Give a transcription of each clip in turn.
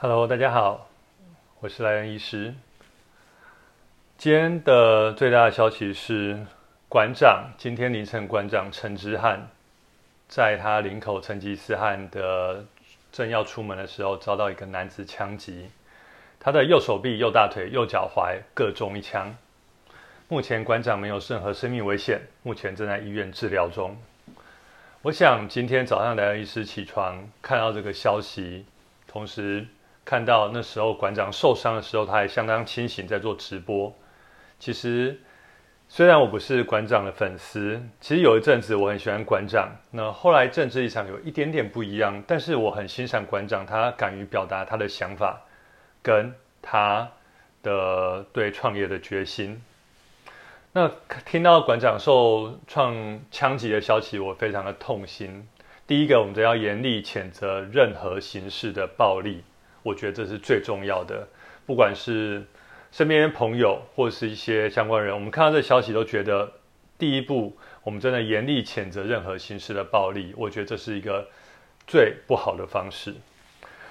Hello，大家好，我是莱恩医师。今天的最大的消息是，馆长今天凌晨，馆长陈之汉在他林口成吉思汗的正要出门的时候，遭到一个男子枪击，他的右手臂、右大腿、右脚踝各中一枪。目前馆长没有任何生命危险，目前正在医院治疗中。我想今天早上莱恩医师起床看到这个消息，同时看到那时候馆长受伤的时候，他还相当清醒，在做直播。其实，虽然我不是馆长的粉丝，其实有一阵子我很喜欢馆长。那后来政治立场有一点点不一样，但是我很欣赏馆长，他敢于表达他的想法，跟他的对创业的决心。那听到馆长受创枪击的消息，我非常的痛心。第一个，我们都要严厉谴责任何形式的暴力，我觉得这是最重要的，不管是。身边朋友或是一些相关人，我们看到这消息都觉得，第一步，我们真的严厉谴责任何形式的暴力。我觉得这是一个最不好的方式。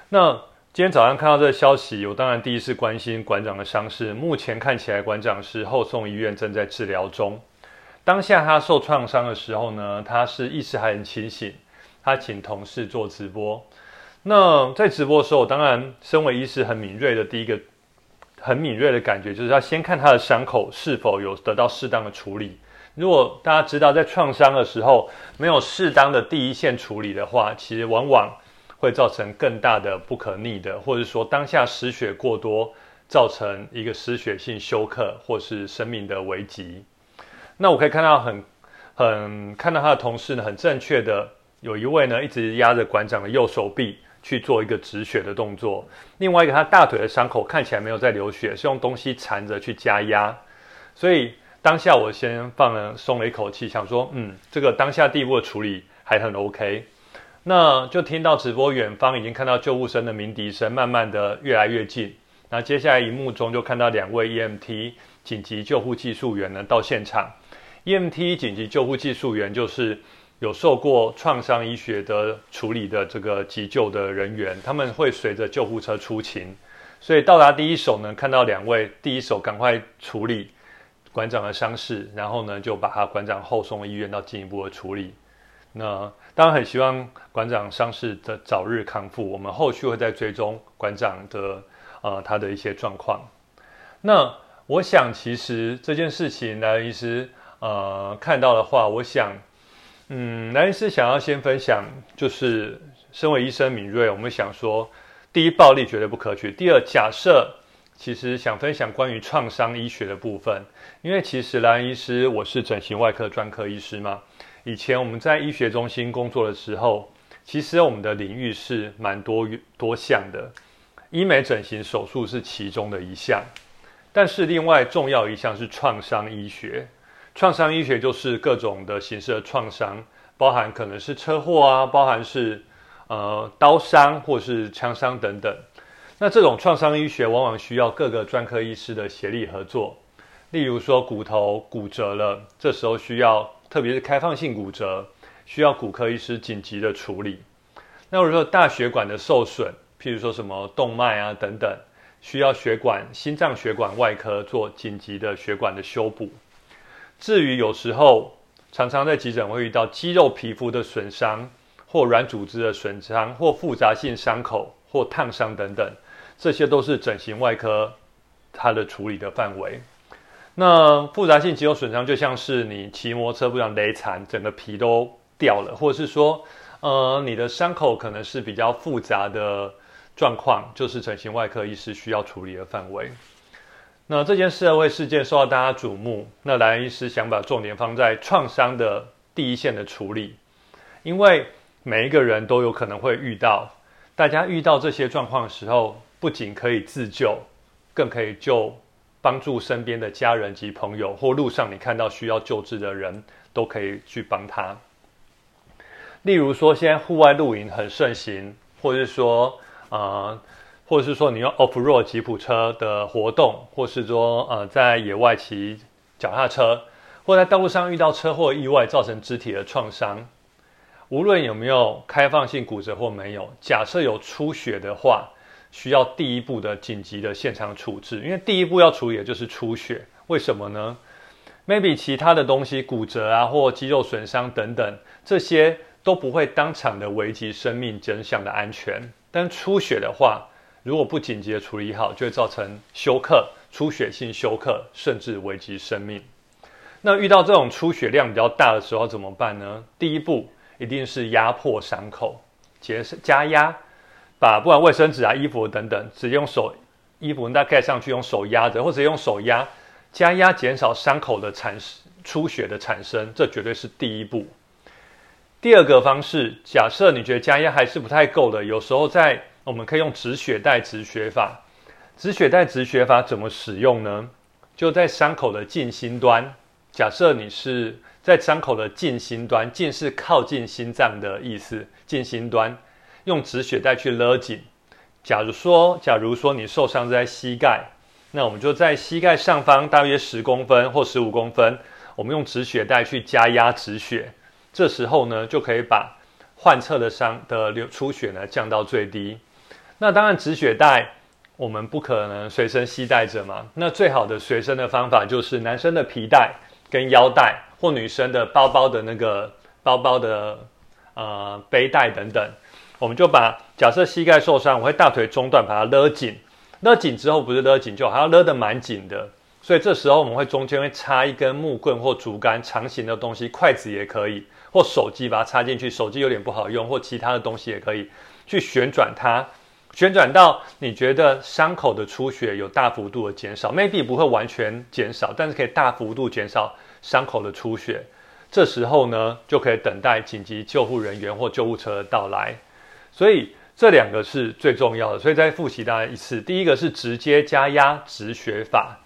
那今天早上看到这个消息，我当然第一次关心馆长的伤势。目前看起来，馆长是后送医院，正在治疗中。当下他受创伤的时候呢，他是意识还很清醒。他请同事做直播。那在直播的时候，当然身为医师很敏锐的第一个。很敏锐的感觉，就是要先看他的伤口是否有得到适当的处理。如果大家知道，在创伤的时候没有适当的第一线处理的话，其实往往会造成更大的不可逆的，或者说当下失血过多，造成一个失血性休克或是生命的危急。那我可以看到很很看到他的同事呢，很正确的有一位呢一直压着馆长的右手臂。去做一个止血的动作。另外一个，他大腿的伤口看起来没有在流血，是用东西缠着去加压。所以当下我先放了松了一口气，想说，嗯，这个当下第一步的处理还很 OK。那就听到直播远方已经看到救护声的鸣笛声，慢慢的越来越近。那接下来荧幕中就看到两位 EMT 紧急救护技术员呢到现场。EMT 紧急救护技术员就是。有受过创伤医学的处理的这个急救的人员，他们会随着救护车出勤，所以到达第一手呢，看到两位第一手赶快处理馆长的伤势，然后呢就把他馆长后送医院到进一步的处理。那当然很希望馆长伤势的早日康复，我们后续会再追踪馆长的呃他的一些状况。那我想其实这件事情来医师呃看到的话，我想。嗯，男医师想要先分享，就是身为医生敏锐，我们想说，第一，暴力绝对不可取；第二，假设其实想分享关于创伤医学的部分，因为其实蓝医师我是整形外科专科医师嘛，以前我们在医学中心工作的时候，其实我们的领域是蛮多多项的，医美整形手术是其中的一项，但是另外重要一项是创伤医学。创伤医学就是各种的形式的创伤，包含可能是车祸啊，包含是呃刀伤或是枪伤等等。那这种创伤医学往往需要各个专科医师的协力合作。例如说骨头骨折了，这时候需要特别是开放性骨折，需要骨科医师紧急的处理。那如果说大血管的受损，譬如说什么动脉啊等等，需要血管心脏血管外科做紧急的血管的修补。至于有时候常常在急诊会遇到肌肉皮肤的损伤，或软组织的损伤，或复杂性伤口或烫伤等等，这些都是整形外科它的处理的范围。那复杂性肌肉损伤就像是你骑摩托车不想雷残，整个皮都掉了，或者是说，呃，你的伤口可能是比较复杂的状况，就是整形外科医师需要处理的范围。那这件社会事件受到大家瞩目，那莱恩医师想把重点放在创伤的第一线的处理，因为每一个人都有可能会遇到，大家遇到这些状况的时候，不仅可以自救，更可以救帮助身边的家人及朋友，或路上你看到需要救治的人，都可以去帮他。例如说，现在户外露营很盛行，或者是说，啊。或者是说你用 off road 吉普车的活动，或是说呃在野外骑脚踏车，或在道路上遇到车祸意外造成肢体的创伤，无论有没有开放性骨折或没有，假设有出血的话，需要第一步的紧急的现场处置，因为第一步要处理的就是出血。为什么呢？maybe 其他的东西骨折啊，或肌肉损伤等等，这些都不会当场的危及生命真相的安全。但出血的话，如果不紧急的处理好，就会造成休克、出血性休克，甚至危及生命。那遇到这种出血量比较大的时候怎么办呢？第一步一定是压迫伤口，结加压。把不管卫生纸啊、衣服等等，直接用手衣服再盖上去，用手压着，或者用手压加压，减少伤口的产出血的产生，这绝对是第一步。第二个方式，假设你觉得加压还是不太够的，有时候在我们可以用止血带止血法。止血带止血法怎么使用呢？就在伤口的近心端，假设你是在伤口的近心端，近是靠近心脏的意思，近心端。用止血带去勒紧。假如说，假如说你受伤在膝盖，那我们就在膝盖上方大约十公分或十五公分，我们用止血带去加压止血。这时候呢，就可以把患侧的伤的流出血呢降到最低。那当然，止血带我们不可能随身携带着嘛。那最好的随身的方法就是男生的皮带跟腰带，或女生的包包的那个包包的呃背带等等。我们就把假设膝盖受伤，我会大腿中段把它勒紧，勒紧之后不是勒紧就还要勒得蛮紧的，所以这时候我们会中间会插一根木棍或竹竿，长形的东西，筷子也可以，或手机把它插进去，手机有点不好用，或其他的东西也可以去旋转它，旋转到你觉得伤口的出血有大幅度的减少，maybe 不会完全减少，但是可以大幅度减少伤口的出血，这时候呢就可以等待紧急救护人员或救护车的到来。所以这两个是最重要的，所以再复习大家一次。第一个是直接加压止血法，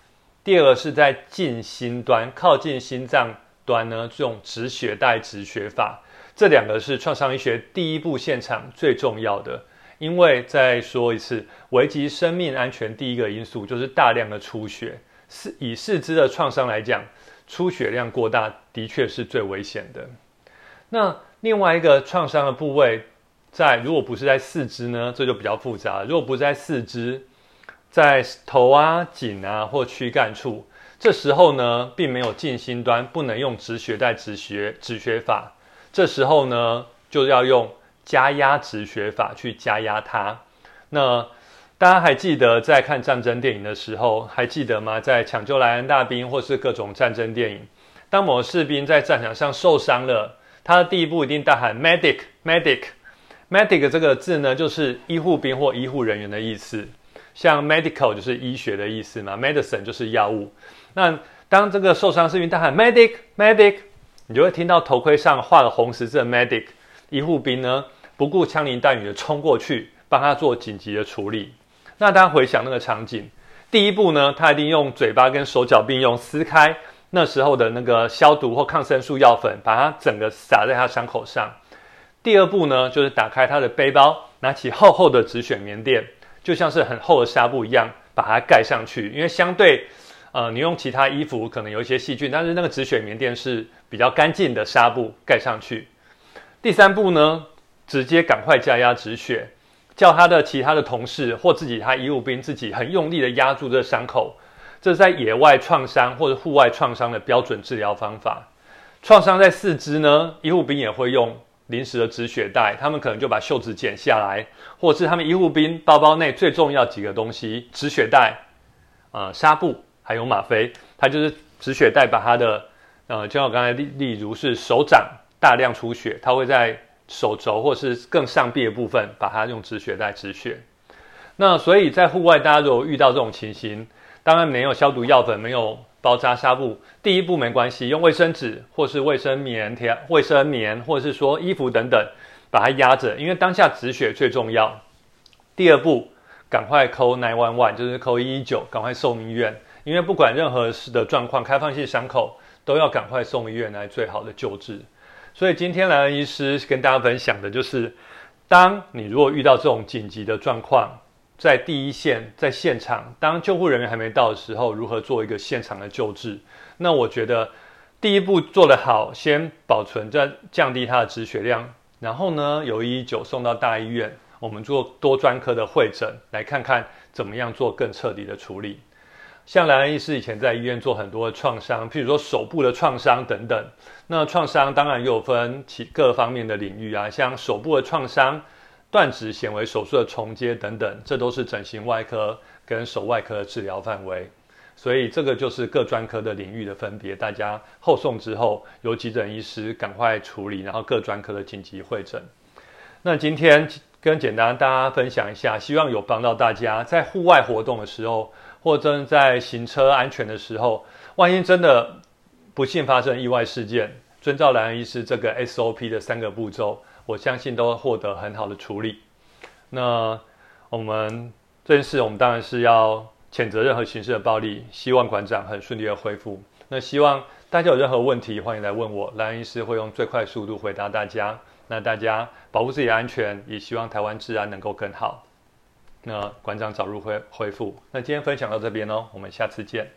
第二个是在近心端靠近心脏端呢，这种止血带止血法。这两个是创伤医学第一步现场最重要的，因为再说一次，危及生命安全第一个因素就是大量的出血。四以四肢的创伤来讲，出血量过大的确是最危险的。那另外一个创伤的部位。在如果不是在四肢呢，这就比较复杂。如果不是在四肢，在头啊、颈啊或躯干处，这时候呢，并没有近心端，不能用止血带止血止血法。这时候呢，就要用加压止血法去加压它。那大家还记得在看战争电影的时候，还记得吗？在抢救莱恩大兵或是各种战争电影，当某士兵在战场上受伤了，他的第一步一定大喊 “medic，medic”。medic 这个字呢，就是医护兵或医护人员的意思。像 medical 就是医学的意思嘛，medicine 就是药物。那当这个受伤士兵大喊 medic，medic，你就会听到头盔上画了红十字的 medic 医护兵呢，不顾枪林弹雨的冲过去，帮他做紧急的处理。那大家回想那个场景，第一步呢，他一定用嘴巴跟手脚并用撕开那时候的那个消毒或抗生素药粉，把它整个撒在他伤口上。第二步呢，就是打开他的背包，拿起厚厚的止血棉垫，就像是很厚的纱布一样，把它盖上去。因为相对，呃，你用其他衣服可能有一些细菌，但是那个止血棉垫是比较干净的纱布盖上去。第三步呢，直接赶快加压止血，叫他的其他的同事或自己他医务兵自己很用力的压住这伤口。这是在野外创伤或者户外创伤的标准治疗方法。创伤在四肢呢，医护兵也会用。临时的止血带，他们可能就把袖子剪下来，或是他们医护兵包包内最重要几个东西：止血带、呃纱布，还有吗啡。它就是止血带，把它的呃，就像我刚才例例如是手掌大量出血，它会在手肘或是更上臂的部分，把它用止血带止血。那所以在户外，大家如果遇到这种情形，当然没有消毒药粉，没有。包扎纱布，第一步没关系，用卫生纸或是卫生棉贴、卫生棉，或者是说衣服等等，把它压着，因为当下止血最重要。第二步，赶快扣 nine one one，就是扣一一九，赶快送医院，因为不管任何事的状况，开放性伤口都要赶快送医院来最好的救治。所以今天来恩医师跟大家分享的就是，当你如果遇到这种紧急的状况。在第一线，在现场，当救护人员还没到的时候，如何做一个现场的救治？那我觉得第一步做得好，先保存，再降低他的止血量，然后呢，由一九送到大医院，我们做多专科的会诊，来看看怎么样做更彻底的处理。像莱恩医师以前在医院做很多创伤，譬如说手部的创伤等等。那创伤当然有分其各方面的领域啊，像手部的创伤、断指显微手术的重接等等，这都是整形外科跟手外科的治疗范围。所以这个就是各专科的领域的分别。大家后送之后，由急诊医师赶快处理，然后各专科的紧急会诊。那今天跟简单大家分享一下，希望有帮到大家在户外活动的时候。或者在行车安全的时候，万一真的不幸发生意外事件，遵照莱恩医师这个 SOP 的三个步骤，我相信都会获得很好的处理。那我们这件事，我们当然是要谴责任何形式的暴力，希望馆长很顺利的恢复。那希望大家有任何问题，欢迎来问我，莱恩医师会用最快速度回答大家。那大家保护自己的安全，也希望台湾治安能够更好。那馆长早日恢恢复。那今天分享到这边哦，我们下次见。